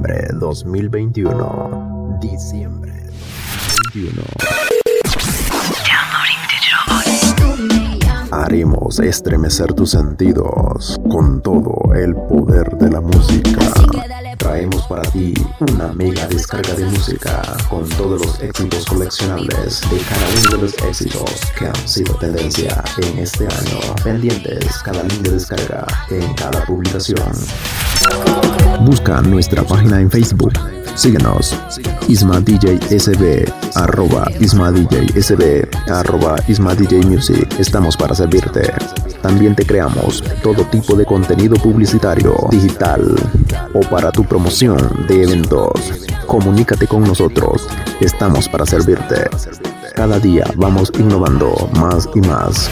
Diciembre 2021. Diciembre 2021. Haremos estremecer tus sentidos con todo el poder de la música. Traemos para ti una mega descarga de música con todos los éxitos coleccionables de cada uno de los éxitos que han sido tendencia en este año. Pendientes cada link de descarga en cada publicación. Busca nuestra página en Facebook. Síguenos. Isma DJ SB, arroba Isma DJ SB, arroba Isma DJ Music. Estamos para servirte. También te creamos todo tipo de contenido publicitario, digital o para tu promoción de eventos. Comunícate con nosotros. Estamos para servirte. Cada día vamos innovando más y más.